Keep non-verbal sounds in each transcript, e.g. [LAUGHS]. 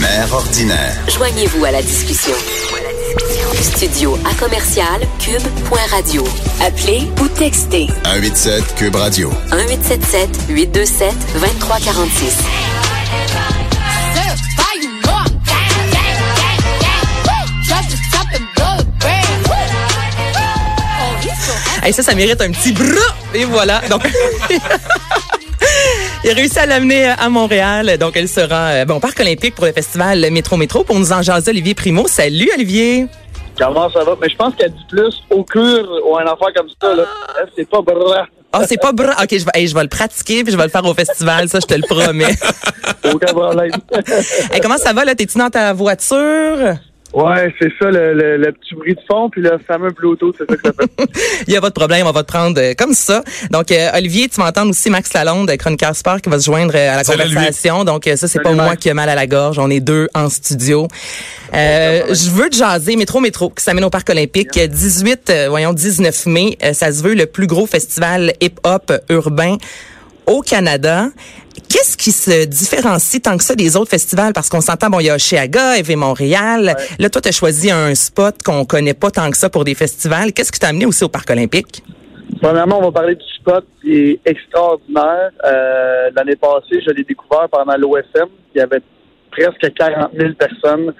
Mère ordinaire. Joignez-vous à la discussion. Studio à commercial cube.radio. Appelez ou textez 187 Cube Radio. 1877 827 2346. Hey, ça, ça mérite un petit brrr. Et voilà. Donc. [LAUGHS] Il a réussi à l'amener à Montréal. Donc, elle sera euh, bon, au Parc olympique pour le festival Métro Métro. Pour nous en jaser, Olivier Primo. Salut, Olivier. Comment ça va? Mais je pense qu'elle dit plus au cure ou un affaire comme ça. Là. Elle, C'est pas brrr. Ah, c'est pas brrr. OK, je vais, hey, je vais le pratiquer puis je vais le faire au festival. Ça, je te le promets. [LAUGHS] Aucun problème. [LAUGHS] Hey, comment ça va, là? T'es-tu dans ta voiture? Ouais, c'est ça, le, le- le petit bruit de fond, puis le fameux Bluetooth, c'est ça que ça fait. [LAUGHS] Il n'y a pas de problème, on va te prendre euh, comme ça. Donc, euh, Olivier, tu vas entendre aussi Max Lalonde, chroniqueur sport, qui va se joindre euh, à la Salut, conversation. Donc, euh, ça, c'est pas moi qui ai mal à la gorge. On est deux en studio. Euh, je veux te jaser Métro Métro, qui s'amène au Parc olympique. 18, euh, voyons, 19 mai, euh, ça se veut le plus gros festival hip-hop urbain au Canada. Qu'est-ce qui se différencie tant que ça des autres festivals? Parce qu'on s'entend, bon, il y a Oshéaga, EV Montréal. Là, toi, tu as choisi un spot qu'on connaît pas tant que ça pour des festivals. Qu'est-ce qui t'a amené aussi au Parc olympique? Premièrement, on va parler du spot qui est extraordinaire. Euh, L'année passée, je l'ai découvert pendant l'OSM. Il y avait presque 40 000 personnes.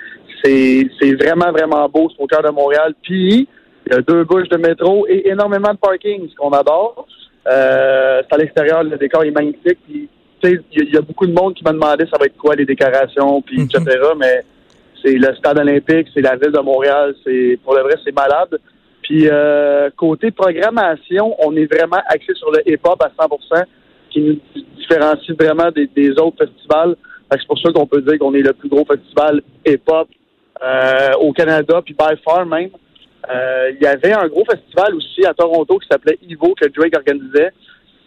C'est vraiment, vraiment beau. C'est au cœur de Montréal. Puis, il y a deux bouches de métro et énormément de parking, ce qu'on adore. Euh, c'est à l'extérieur, le décor est magnifique. Puis, il y, a- il y a beaucoup de monde qui m'a demandé ça va être quoi les décorations, puis etc. Mais c'est le stade olympique, c'est la ville de Montréal. C'est pour le vrai, c'est malade. Puis euh, côté programmation, on est vraiment axé sur le hip-hop à 100%, qui nous différencie vraiment des, des autres festivals. C'est pour ça qu'on peut dire qu'on est le plus gros festival hip-hop euh, au Canada, puis by far même. Euh, Il y avait un gros festival aussi à Toronto qui s'appelait Ivo que Drake organisait,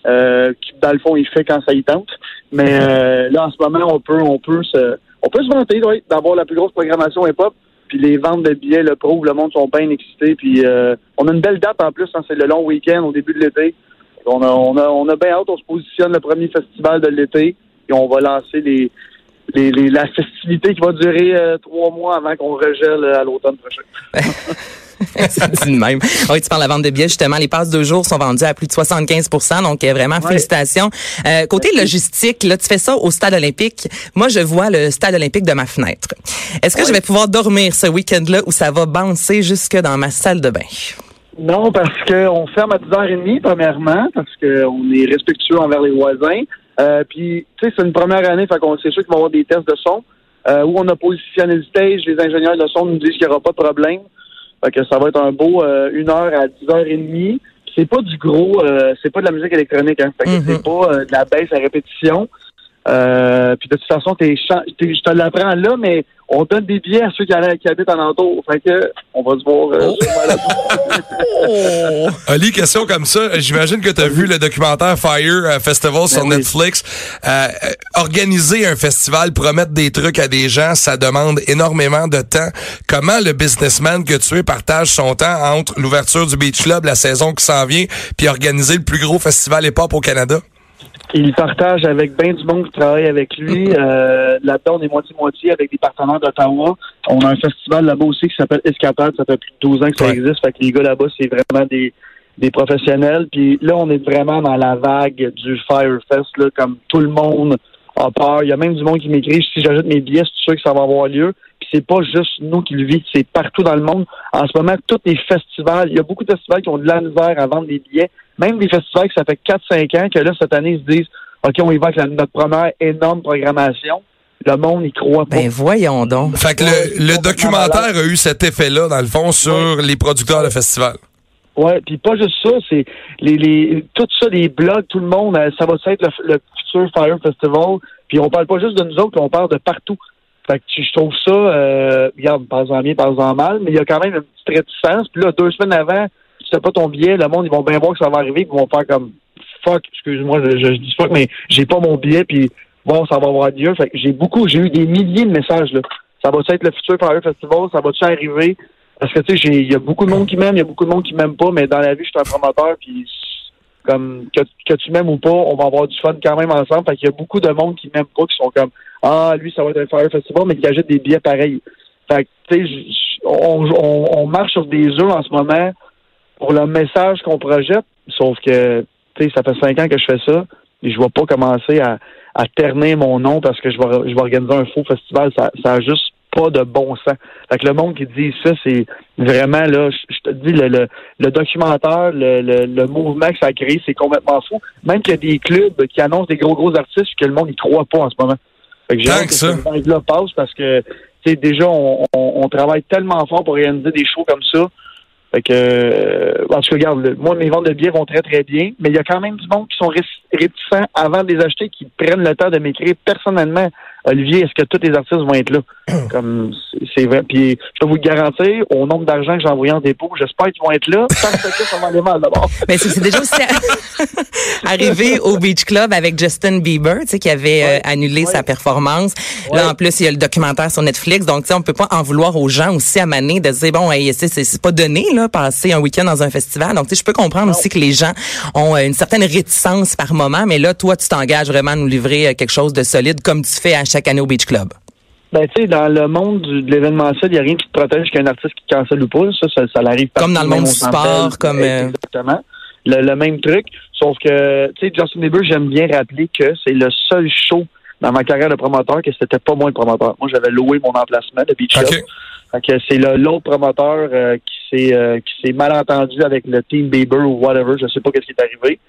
euh, qui dans le fond il fait quand ça y tente. Mais [LAUGHS] euh, là en ce moment on peut on peut se on peut se vanter oui, d'avoir la plus grosse programmation hip-hop. Puis les ventes de billets le prouvent, le monde sont bien excités. Puis euh, on a une belle date en plus, hein, c'est le long week-end au début de l'été. On a, on a, on a bien hâte, on se positionne le premier festival de l'été et on va lancer les, les, les- la festivité qui va durer euh, trois mois avant qu'on regèle à l'automne prochain. [LAUGHS] [LAUGHS] c'est dit de même. Oui, tu parles de la vente de billets, justement. Les passes de jour sont vendues à plus de 75% Donc, euh, vraiment, félicitations. Euh, côté logistique, là, tu fais ça au Stade olympique. Moi, je vois le Stade olympique de ma fenêtre. Est-ce que je vais pouvoir dormir ce week-end-là ou ça va bouncer jusque dans ma salle de bain? Non, parce qu'on ferme à 10h30, premièrement, parce qu'on est respectueux envers les voisins. Euh, puis, tu sais, c'est une première année, fait qu'on c'est sûr qu'il va y avoir des tests de son. Euh, où on a positionné le stage, les ingénieurs de son nous disent qu'il n'y aura pas de problème. Fait que ça va être un beau euh, une heure à 10h30. Puis C'est pas du gros, euh, c'est pas de la musique électronique, hein. Fait que Mhm. c'est pas euh, de la baisse à répétition. Euh, puis de toute façon, t'es je te l'apprends là, mais on donne des billets à ceux qui, allaient- qui habitent en entour. Fait que on va se voir euh. Oh! [LAUGHS] Ali, question comme ça. J'imagine que tu as vu le documentaire Fire euh, Festival sur Ben oui. Netflix. Euh, euh, organiser un festival, promettre des trucs à des gens, ça demande énormément de temps. Comment le businessman que tu es partage son temps entre l'ouverture du Beach Club, la saison qui s'en vient, puis organiser le plus gros festival hip-hop au Canada? Il partage avec bien du monde qui travaille avec lui. [LAUGHS] Euh, Là-dedans, on est moitié-moitié avec des partenaires d'Ottawa. On a un festival là-bas aussi qui s'appelle Escapade. Ça fait plus de 12 ans que ça Ouais. existe. Fait que les gars là-bas, c'est vraiment des, des professionnels. Puis là, on est vraiment dans la vague du Firefest, là, comme tout le monde a peur. Il y a même du monde qui m'écrit si j'ajoute mes billets, c'est sûr que ça va avoir lieu. C'est pas juste nous qui le vivons, c'est partout dans le monde. En ce moment, tous les festivals, il y a beaucoup de festivals qui ont de la misère à vendre des billets. Même des festivals que ça fait 4-5 ans que là, cette année, ils se disent OK, on y va avec la- notre première énorme programmation. Le monde n'y croit pas. Ben, voyons donc. Fait que le, documentaire a eu cet effet-là, dans le fond, sur les producteurs de festival. Ouais, puis pas juste ça, c'est les, les tout ça, les blogs, tout le monde, euh, ça va être le, le futur Fire Festival. Puis on parle pas juste de nous autres, on parle de partout. Fait que je trouve ça, euh, regarde, parle-en bien, parle-en mal, mais il y a quand même une petite réticence. Puis là, deux semaines avant, si t'as pas ton billet, le monde, ils vont bien voir que ça va arriver, puis ils vont faire comme fuck, excuse-moi, je, dis fuck, mais j'ai pas mon billet, puis bon, ça va avoir lieu. Fait que j'ai beaucoup, j'ai eu des milliers de messages là. Ça va être le futur Fire Festival, ça va-tu arriver? Parce que tu sais, il y a beaucoup de monde qui m'aime, il y a beaucoup de monde qui m'aime pas, mais dans la vie, je suis un promoteur, puis comme que, tu m'aimes ou pas, on va avoir du fun quand même ensemble. Fait qu'il y a beaucoup de monde qui m'aiment pas, qui sont comme Ah, lui, ça va être un Fire Festival, mais qui achètent des billets pareils. Fait que, tu sais, on, on, marche sur des œufs en ce moment pour le message qu'on projette, sauf que, tu sais, ça fait cinq ans que je fais ça, et je vais pas commencer à, ternir mon nom parce que je vais, je vais organiser un faux festival. Ça, ça a juste pas de bon sens. Fait que le monde qui dit ça, c'est vraiment, là, je, je te dis, le, le, le documentaire, le, le, mouvement que ça a créé, c'est complètement fou. Même qu'il y a des clubs qui annoncent des gros, gros artistes que le monde n'y croit pas en ce moment. Fait que j'ai hâte que ça. cette vague-là passe parce que, tu sais, déjà, on, on, on travaille tellement fort pour réaliser des shows comme ça. Fait que, euh, en tout cas, regarde, moi, mes ventes de billets vont très, très bien, mais il y a quand même du monde qui sont ré- réticents avant de les acheter, qui prennent le temps de m'écrire personnellement. Olivier, est-ce que tous les artistes vont être là? [CLEARS THROAT] Comme, c'est- vrai. Puis, je peux vous le garantir, au nombre d'argent que j'ai envoyé en dépôt, j'espère qu'ils vont être là, parce que ça va aller mal d'abord. [LAUGHS] Mais c'est déjà aussi [LAUGHS] arrivé au Beach Club avec Justin Bieber, tu sais, qui avait euh, annulé sa performance. Là, en plus, il y a le documentaire sur Netflix. Donc, tu sais, on peut pas en vouloir aux gens aussi à Mané de se dire, bon, hey, c'est pas donné, là, passer un week-end dans un festival. Donc, tu sais, je peux comprendre aussi que les gens ont euh, une certaine réticence par moment. Mais là, toi, tu t'engages vraiment à nous livrer euh, quelque chose de solide comme tu fais à chaque année au Beach Club? Ben, tu sais, dans le monde du- de l'événementiel, il n'y a rien qui te protège qu'un artiste qui cancelle ou pas. Ça, ça, ça l'arrive Comme dans le monde du sport, comme, euh, Exactement. Le, le même truc. Sauf que, tu sais, Justin Bieber, j'aime bien rappeler que c'est le seul show dans ma carrière de promoteur que c'était pas moi le promoteur. Moi, j'avais loué mon emplacement, le Beach Club. OK. Fait que c'est l'autre promoteur euh, qui s'est euh, qui s'est mal entendu avec le team Bieber ou whatever, je sais pas qu'est-ce qui est arrivé.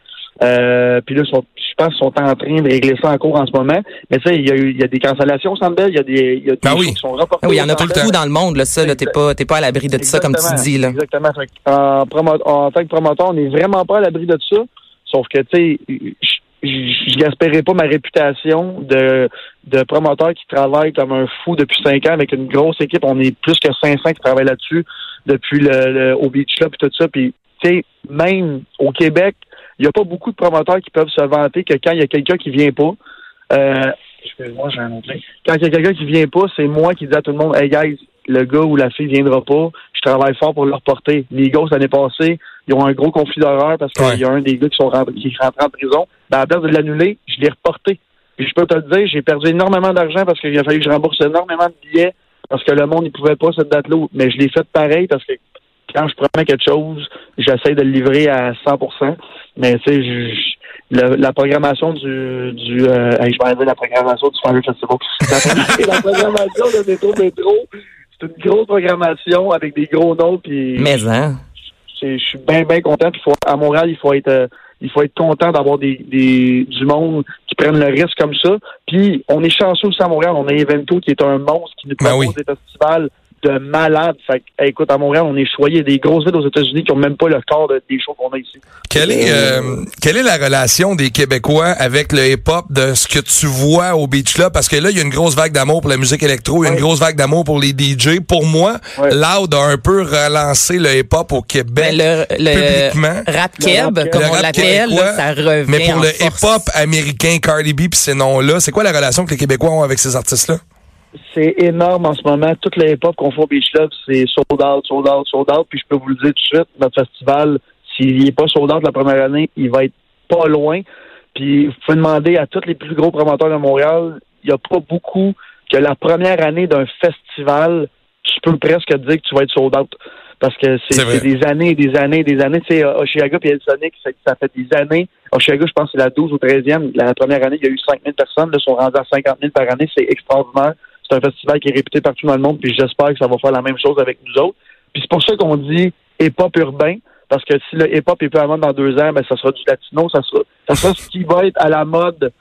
Euh, puis là, sont- je pense qu'ils sont en train de régler ça en cours en ce moment. Mais tu sais, il y a eu il y a des cancellations Centre Bell, il y a des, il y a des Ah oui. qui sont reportés. Ah oui, il y en a Bell. dans le monde, là, ça, là, t'es pas, t'es pas à l'abri de tout ça, comme tu dis, là. Exactement. En, tant que promoteur, on n'est vraiment pas à l'abri de ça. Sauf que, tu sais, je- gaspillerai pas ma réputation de, de promoteur qui travaille comme un fou depuis cinq ans avec une grosse équipe. On est plus que 500 qui travaillent là-dessus depuis le, le- au Beach Club et tout ça. Puis, tu sais, même au Québec, il n'y a pas beaucoup de promoteurs qui peuvent se vanter que quand il y a quelqu'un qui vient pas, euh, excuse-moi, j'ai un autre. Quand il y a quelqu'un qui vient pas, c'est moi qui dis à tout le monde, hey guys, le gars ou la fille viendra pas, je travaille fort pour le reporter. Les gars, l'année passée, ils ont un gros conflit d'horreur parce qu'il Ouais. y a un des gars qui sont rentrés, qui est rentré en prison. Ben, à la place de l'annuler, je l'ai reporté. Puis je peux te le dire, j'ai perdu énormément d'argent parce qu'il a fallu que je rembourse énormément de billets parce que le monde ne pouvait pas cette date-là. Mais je l'ai fait pareil parce que quand je promets quelque chose, j'essaie de le livrer à 100 Mais tu sais, je- je- le- la programmation du, du euh, je vais dire la programmation du Fire Festival. La, [LAUGHS] la programmation de Métro Métro, c'est une grosse programmation avec des gros noms puis Mais, hein? je suis bien, bien content. Puis faut- à Montréal, il faut être, euh, il faut être content d'avoir des, des, du monde qui prennent le risque comme ça. Puis on est chanceux aussi à Montréal. On a Evento qui est un monstre qui nous Ben propose oui. des festivals de malades. Fait que, écoute, à Montréal, on est choyé. Il y a des grosses villes aux États-Unis qui ont même pas le corps de- des shows qu'on a ici. Quelle est, euh, quelle est la relation des Québécois avec le hip-hop de ce que tu vois au Beach Club? Parce que là, il y a une grosse vague d'amour pour la musique électro, il y a une grosse vague d'amour pour les DJ. Pour moi, Ouais. Loud a un peu relancé le hip-hop au Québec. Ben, le, le publiquement. rap Le keb, comme Le on l'appelle, québécois, là, ça revient Mais pour en le hip-hop américain, Cardi B, puis ces noms-là, c'est quoi la relation que les Québécois ont avec ces artistes-là? C'est énorme en ce moment. Toute la hip-hop qu'on fait au Beach Club, c'est sold out, sold out, sold out. Puis je peux vous le dire tout de suite, notre festival, s'il n'est pas sold out la première année, il va être pas loin. Puis vous pouvez demander à tous les plus gros promoteurs de Montréal, il n'y a pas beaucoup que la première année d'un festival, tu peux presque dire que tu vas être sold out. Parce que c'est des années, des années, des années. Tu sais, Oshiaga et El Sonic, ça, fait des années. Oshiaga, je pense que c'est la 12 ou 13e. La première année, il y a eu 5000 personnes. Là, ils sont rendus à 50 000 par année. C'est extraordinaire. C'est un festival qui est réputé partout dans le monde. Puis j'espère que ça va faire la même chose avec nous autres. Puis c'est pour ça qu'on dit hip-hop urbain. Parce que si le hip-hop est plus à la mode dans deux ans, ben, ça sera du latino. Ça sera, ça sera ce qui va être à la mode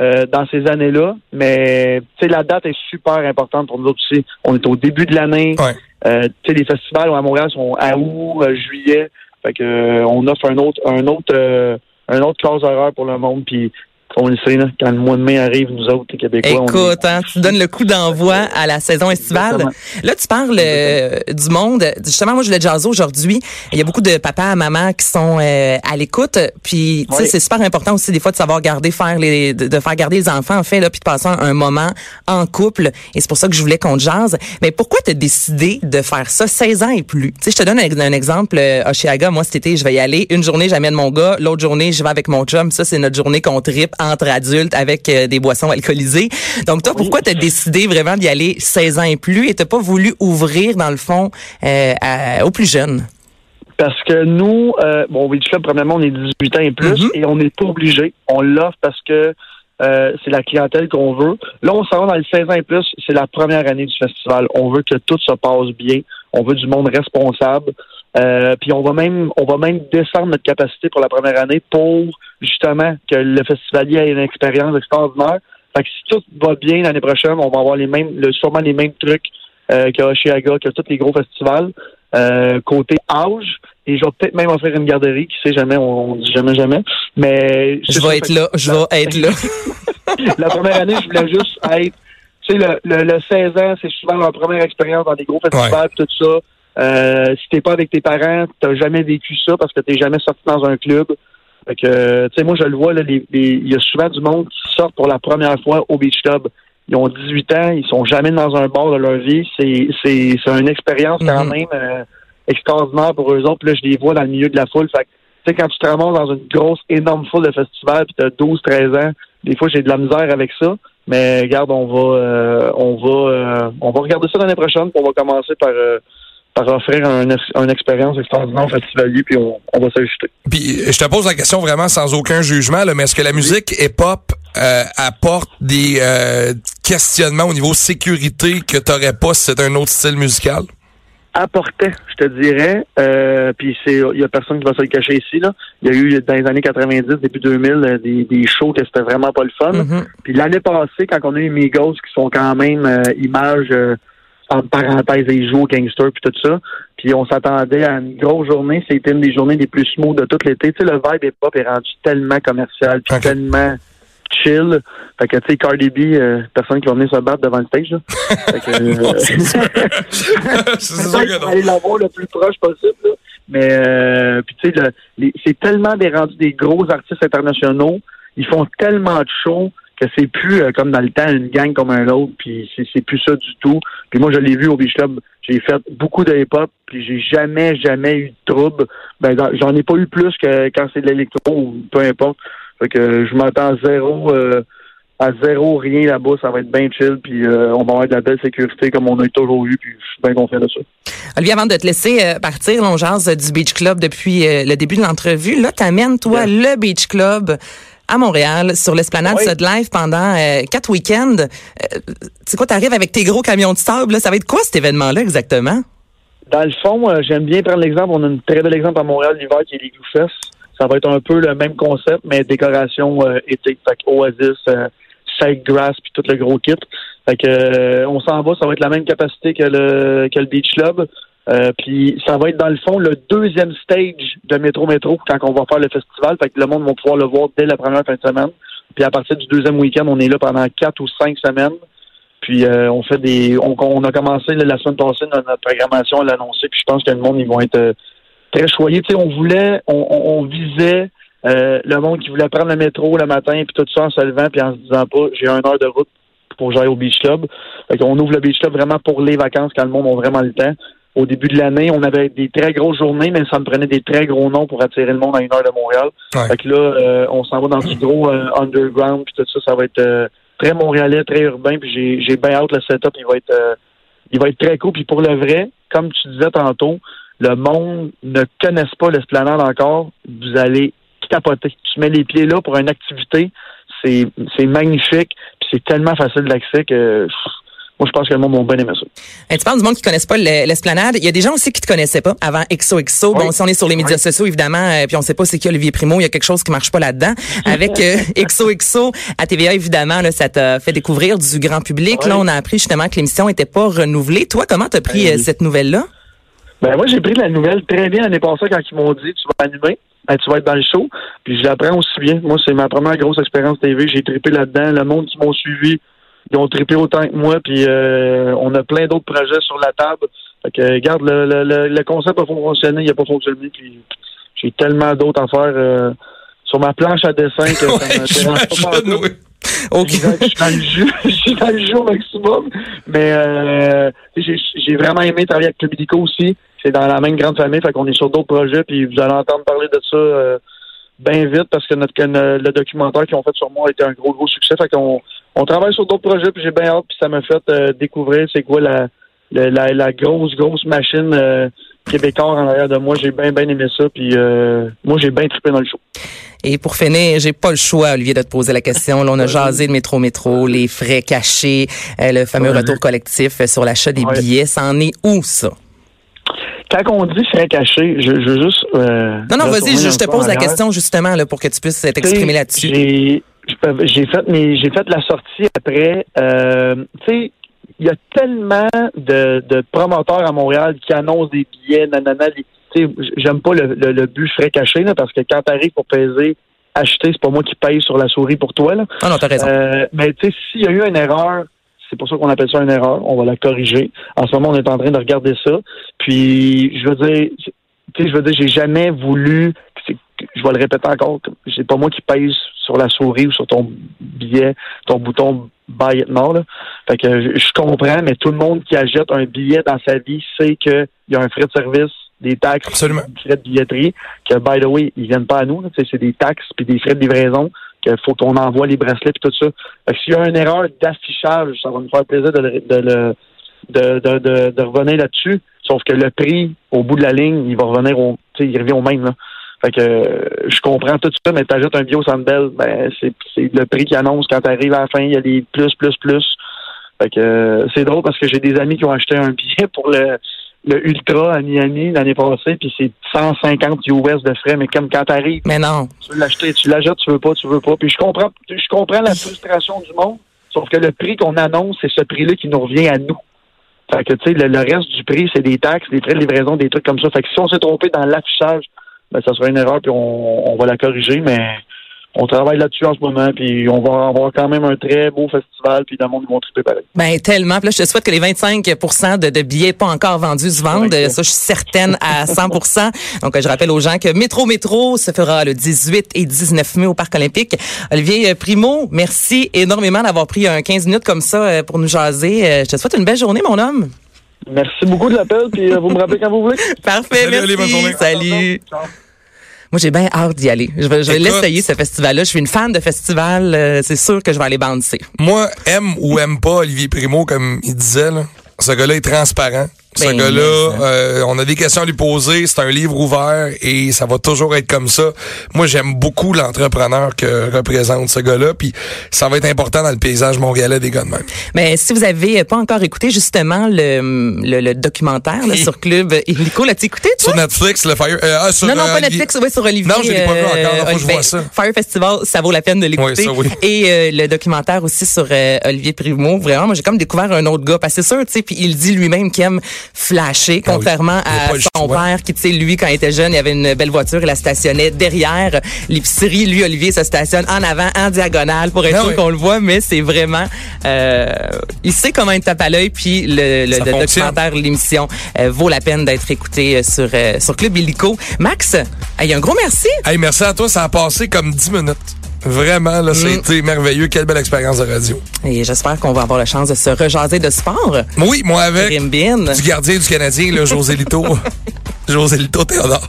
euh, dans ces années-là. Mais tu sais, la date est super importante pour nous autres aussi. On est au début de l'année. Ouais. Euh, tu sais, les festivals à Montréal sont à août, euh, juillet. Fait que euh, on offre un autre, un autre, un autre classe horaire pour le monde. Puis on le sait, là, quand le mois de mai arrive, nous autres, les Québécois, on est- Écoute, hein, tu donnes le coup d'envoi à la saison estivale. Exactement. Là, tu parles euh, du monde. Justement, moi, je l'ai jaser aujourd'hui. Il y a beaucoup de papas, mamans qui sont euh, à l'écoute. Puis, tu sais, Oui. c'est super important aussi des fois de savoir garder, faire les, de, de faire garder les enfants, en fait, là, puis de passer un, moment en couple. Et c'est pour ça que je voulais qu'on jase. Mais pourquoi t'as décidé de faire ça? 16 ans et plus? Tu sais, je te donne un, un exemple. Euh, Oshiaga, moi, cet été, je vais y aller. Une journée, j'amène mon gars. L'autre journée, je vais avec mon chum. Ça, c'est notre journée qu'on tripe entre adultes avec euh, des boissons alcoolisées. Donc, toi, pourquoi t'as décidé vraiment d'y aller 16 ans et plus et t'as pas voulu ouvrir, dans le fond, euh, à- aux plus jeunes? Parce que nous, euh, bon, Beach Club, premièrement, on est 18 ans et plus Mhm. et on n'est pas obligé. On l'offre parce que euh, c'est la clientèle qu'on veut. Là, on s'en va dans le 16 ans et plus. C'est la première année du festival. On veut que tout se passe bien. On veut du monde responsable. Euh, puis on va même on va même descendre notre capacité pour la première année pour justement que le festivalier ait une expérience extraordinaire. Fait que si tout va bien l'année prochaine, on va avoir les mêmes le, sûrement les mêmes trucs euh, que Oshiaga, que tous les gros festivals. Euh, côté âge, et je vais peut-être même offrir une garderie, qui sait jamais, on, on dit jamais jamais. Mais Je vais être là, je vais être là. [LAUGHS] la première année, je voulais juste être. Tu sais, le, le, le 16 ans, c'est souvent leur première expérience dans des gros festivals, pis tout ça. Euh, si t'es pas avec tes parents, t'as jamais vécu ça parce que t'es jamais sorti dans un club. Fait que, euh, tu sais, moi, je le vois, il y a souvent du monde qui sort pour la première fois au Beach Club. Ils ont 18 ans, ils sont jamais dans un bar de leur vie. C'est, c'est, c'est une expérience quand Mhm. même euh, extraordinaire pour eux autres. Puis là, je les vois dans le milieu de la foule. Fait que, tu sais, quand tu te ramasses dans une grosse, énorme foule de festival, puis t'as 12, 13 ans, des fois, j'ai de la misère avec ça. Mais regarde, on va, euh, on va, euh, on va regarder ça l'année prochaine. puis On va commencer par, euh, par offrir un, une expérience extraordinaire au festivalier, puis on, on va s'ajuster. Puis je te pose la question vraiment sans aucun jugement, là, mais est-ce que la musique hip-hop euh, apporte des euh, questionnements au niveau sécurité que t'aurais pas si c'était un autre style musical? apportait, je te dirais. Euh, puis c'est, il y a personne qui va se le cacher ici là. Il y a eu dans les années 90, début 2000, euh, des, des shows que c'était vraiment pas le fun. Mhm. Puis l'année passée, quand on a eu Migos qui sont quand même euh, images euh, entre parenthèses des joues gangsters puis tout ça. Puis on s'attendait à une grosse journée. C'était une des journées les plus smooth de tout l'été. Tu sais, le vibe hip-hop est rendu tellement commercial puis tellement chill. Fait que, tu sais, Cardi B, euh, personne qui va venir se battre devant le stage, là. [LAUGHS] Fait que, euh, [LAUGHS] c'est sûr que Peut-être non. aller l'avoir le plus proche possible. là. Mais euh, puis tu sais, le- c'est tellement des rendus des gros artistes internationaux. Ils font tellement de shows que c'est plus euh, comme dans le temps une gang comme un autre. Puis c'est, c'est plus ça du tout. Puis moi, je l'ai vu au Beach Club. J'ai fait beaucoup de hip-hop. Puis j'ai jamais, jamais eu de trouble. Ben, j'en ai pas eu plus que quand c'est de l'électro ou peu importe. Fait que je m'attends à zéro. euh, à zéro, rien là-bas, ça va être bien chill, puis euh, on va avoir de la belle sécurité comme on a toujours eu, puis je suis bien confiant de ça. Olivier, avant de te laisser euh, partir, on jase du Beach Club depuis euh, le début de l'entrevue. Là, t'amènes, toi, le Beach Club à Montréal, sur l'esplanade Oui. Sud Live pendant euh, quatre week-ends. Euh, c'est quoi, t'arrives avec tes gros camions de sable, là? Ça va être quoi cet événement-là exactement? Dans le fond, euh, j'aime bien prendre l'exemple. On a un très bel exemple à Montréal l'hiver qui est les Fest. Ça va être un peu le même concept, mais décoration euh, été. Fait Oasis, Side Grass, puis tout le gros kit. Fait que on s'en va, ça va être la même capacité que le que le Beach Club. Euh, puis ça va être dans le fond le deuxième stage de Métro Métro quand on va faire le festival. Fait que le monde va pouvoir le voir dès la première fin de semaine. Puis à partir du deuxième week-end, on est là pendant quatre ou cinq semaines. Puis euh, on fait des. On, on a commencé là, la semaine passée notre, programmation à l'annoncer. Puis je pense que le monde ils vont être euh, très choyés. Tu sais, on voulait, on, on, visait euh, le monde qui voulait prendre le métro le matin puis tout ça en se levant puis en se disant pas j'ai une heure de route pour que j'aille au Beach Club. Fait qu'on ouvre le Beach Club vraiment pour les vacances quand le monde a vraiment le temps. Au début de l'année, on avait des très grosses journées, mais ça me prenait des très gros noms pour attirer le monde à une heure de Montréal. Ouais. Fait que là, euh, on s'en va dans du gros euh, underground puis tout ça, ça va être euh, très montréalais, très urbain, puis j'ai j'ai bien hâte le setup, il va être il va être très cool. Puis pour le vrai, comme tu disais tantôt, le monde ne connaisse pas l'esplanade encore, vous allez capoter. Tu mets les pieds là pour une activité, c'est c'est magnifique, puis c'est tellement facile d'accès que pff, moi je pense que le monde va bien aimer ça. Tu parles du monde qui connaissent pas le- l'esplanade? Il y a des gens aussi qui te connaissaient pas avant XOXO. Bon, Oui. si on est sur les médias Oui. sociaux, évidemment, euh, puis on sait pas c'est qui Olivier Primo, il y a quelque chose qui marche pas là-dedans. Avec [LAUGHS] euh, XOXO à TVA, évidemment, là, ça t'a fait découvrir du grand public. Oui. Là, on a appris justement que l'émission était pas renouvelée. Toi, comment t'as pris Ben euh, cette nouvelle-là? Ben moi j'ai pris la nouvelle très bien l'année passée quand ils m'ont dit tu vas animer. Hey, tu vas être dans le show. Puis je l'apprends aussi bien. Moi, c'est ma première grosse expérience TV. J'ai trippé là-dedans. Le monde qui m'ont suivi, ils ont trippé autant que moi. Puis euh, on a plein d'autres projets sur la table. Fait que, regarde, le, le, le, le concept a fonctionné, il n'a pas fonctionné. Puis j'ai tellement d'autres à faire euh, sur ma planche à dessin que ça Ouais, pas oui. OK. Exact, je suis dans le jeu, [LAUGHS] je suis dans le jeu au maximum. Mais euh, j'ai vraiment aimé travailler avec Club Illico aussi. C'est dans la même grande famille, fait qu'on est sur d'autres projets, puis vous allez entendre parler de ça euh, bien vite parce que notre le documentaire qu'ils ont fait sur moi a été un gros gros succès. Fait qu'on on travaille sur d'autres projets, puis j'ai bien hâte, puis ça m'a fait euh, découvrir c'est quoi la, la, la, la grosse grosse machine euh, québécoise en arrière de moi. J'ai bien bien aimé ça, puis euh, moi j'ai bien trippé dans le show. Et pour finir, j'ai pas le choix, Olivier, de te poser la question. Là, on a jasé de métro métro, les frais cachés, euh, le fameux retour collectif sur l'achat des billets. Ça en est où ça? Quand on dit frais caché, je, je veux juste. Non, non, vas-y, je, je te pose la question justement là pour que tu puisses t'exprimer là-dessus. J'ai fait mes j'ai fait la sortie après. Euh, tu sais, il y a tellement de, de promoteurs à Montréal qui annoncent des billets, nanana. les- Tu sais, j'aime pas le, le, le but frais caché là, parce que quand t'arrives pour peser, acheter, c'est pas moi qui paye sur la souris pour toi là. Ah non, t'as raison. Euh, mais tu sais, s'il y a eu une erreur, c'est pour ça qu'on appelle ça une erreur. On va la corriger. En ce moment, on est en train de regarder ça. Puis, je veux dire, tu sais, je veux dire, j'ai jamais voulu. Je vais le répéter encore. C'est pas moi qui pèse sur la souris ou sur ton billet, ton bouton Buy It Now. Là. Fait que je, comprends, mais tout le monde qui achète un billet dans sa vie sait qu'il y a un frais de service, des taxes, Absolument. des frais de billetterie, que by the way, ils viennent pas à nous. C'est des taxes puis des frais de livraison qu'il faut qu'on envoie les bracelets et tout ça. Fait que s'il y a une erreur d'affichage, ça va me faire plaisir de, le- de, le- de, de, de, de revenir là-dessus. Sauf que le prix, au bout de la ligne, il va revenir au, il revient au même, là. Fait que euh, je comprends tout ça, mais t'ajoutes un bio Sandbell, ben c'est le prix qui annonce quand t'arrives à la fin, il y a des plus, plus, plus. Fait que euh, c'est drôle parce que j'ai des amis qui ont acheté un billet pour le, le Ultra à Miami l'année passée, puis c'est 150 US de frais, mais comme quand t'arrives, Mais non. tu veux l'acheter, tu l'achètes, tu veux pas, tu veux pas. Puis je comprends, je comprends la frustration du monde, sauf que le prix qu'on annonce, c'est ce prix-là qui nous revient à nous. Fait que, tu sais, le, le reste du prix, c'est des taxes, des frais de livraison, des trucs comme ça. Fait que si on s'est trompé dans l'affichage, ben, ça sera une erreur, puis on, on va la corriger, mais on travaille là-dessus en ce moment, puis on va avoir quand même un très beau festival, puis le monde ils vont triper pareil. Ben tellement. Puis là, je te souhaite que les 25 de, de billets pas encore vendus se vendent. Ça, je suis certaine à 100% Donc, je rappelle aux gens que Métro Métro se fera le 18 et 19 mai au Parc olympique. Olivier euh, Primo, merci énormément d'avoir pris un 15 minutes comme ça euh, pour nous jaser. Euh, Je te souhaite une belle journée, mon homme. Merci beaucoup de l'appel, puis euh, vous me rappelez quand vous voulez. [LAUGHS] Parfait, Salut, merci. Journée. Salut. Ciao. Moi, j'ai bien hâte d'y aller. Je vais, je vais l'essayer, ce festival-là. Je suis une fan de festival. Euh, c'est sûr que je vais aller bouncer. Moi, aime ou aime pas Olivier Primo, comme il disait, là, ce gars-là est transparent. Ce Ben, gars-là, ça. euh, on a des questions à lui poser, c'est un livre ouvert et ça va toujours être comme ça. Moi, j'aime beaucoup l'entrepreneur que représente ce gars-là, puis ça va être important dans le paysage montréalais des gars de même. Mais si vous avez pas encore écouté justement le, le, le documentaire là, sur Club Illico, l'as-tu écouté, toi? Sur Netflix, le Fire... euh, ah, sur, Non, non, euh, pas Netflix, oui, sur Olivier. Non, je l'ai pas vu encore, euh, faut que je vois ça. Fire Festival, ça vaut la peine de l'écouter. Oui, ça, oui. Et euh, le documentaire aussi sur euh, Olivier Primo. Vraiment, moi, j'ai comme découvert un autre gars. Parce que c'est sûr, tu sais, puis il dit lui-même qu'il aime Ah oui. contrairement à son choix. père qui, tu sais, lui, quand il était jeune, il avait une belle voiture, il la stationnait derrière l'épicerie. Lui, Olivier, se stationne en avant, en diagonale, pour être Ah sûr oui. qu'on le voit, mais c'est vraiment... euh, il sait comment il tape à l'œil, puis le, le, le documentaire, l'émission, euh, vaut la peine d'être écouté euh, sur, euh, sur Club Illico. Max, hey, un gros merci. Hey, merci à toi, ça a passé comme 10 minutes. Vraiment, là, a Mm. merveilleux. Quelle belle expérience de radio. Et j'espère qu'on va avoir la chance de se rejaser de sport. Oui, moi avec Rimbin. du gardien du Canadien, là, José Lito. [LAUGHS] José Lito Théodore.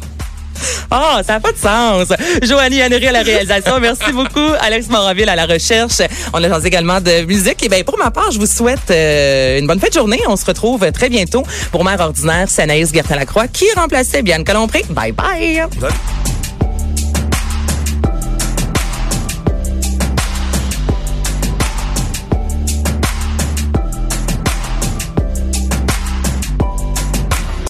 Ah, ça n'a pas de sens. Joanie Henry à la réalisation. Merci beaucoup. Alex Moraville à la recherche. On a jasé également de musique. Et bien, pour ma part, je vous souhaite euh, une bonne fin de journée. On se retrouve très bientôt pour Mère ordinaire. C'est Anaïs Gertin-Lacroix qui remplaçait Bianca Lompré. Bye bye. Salut.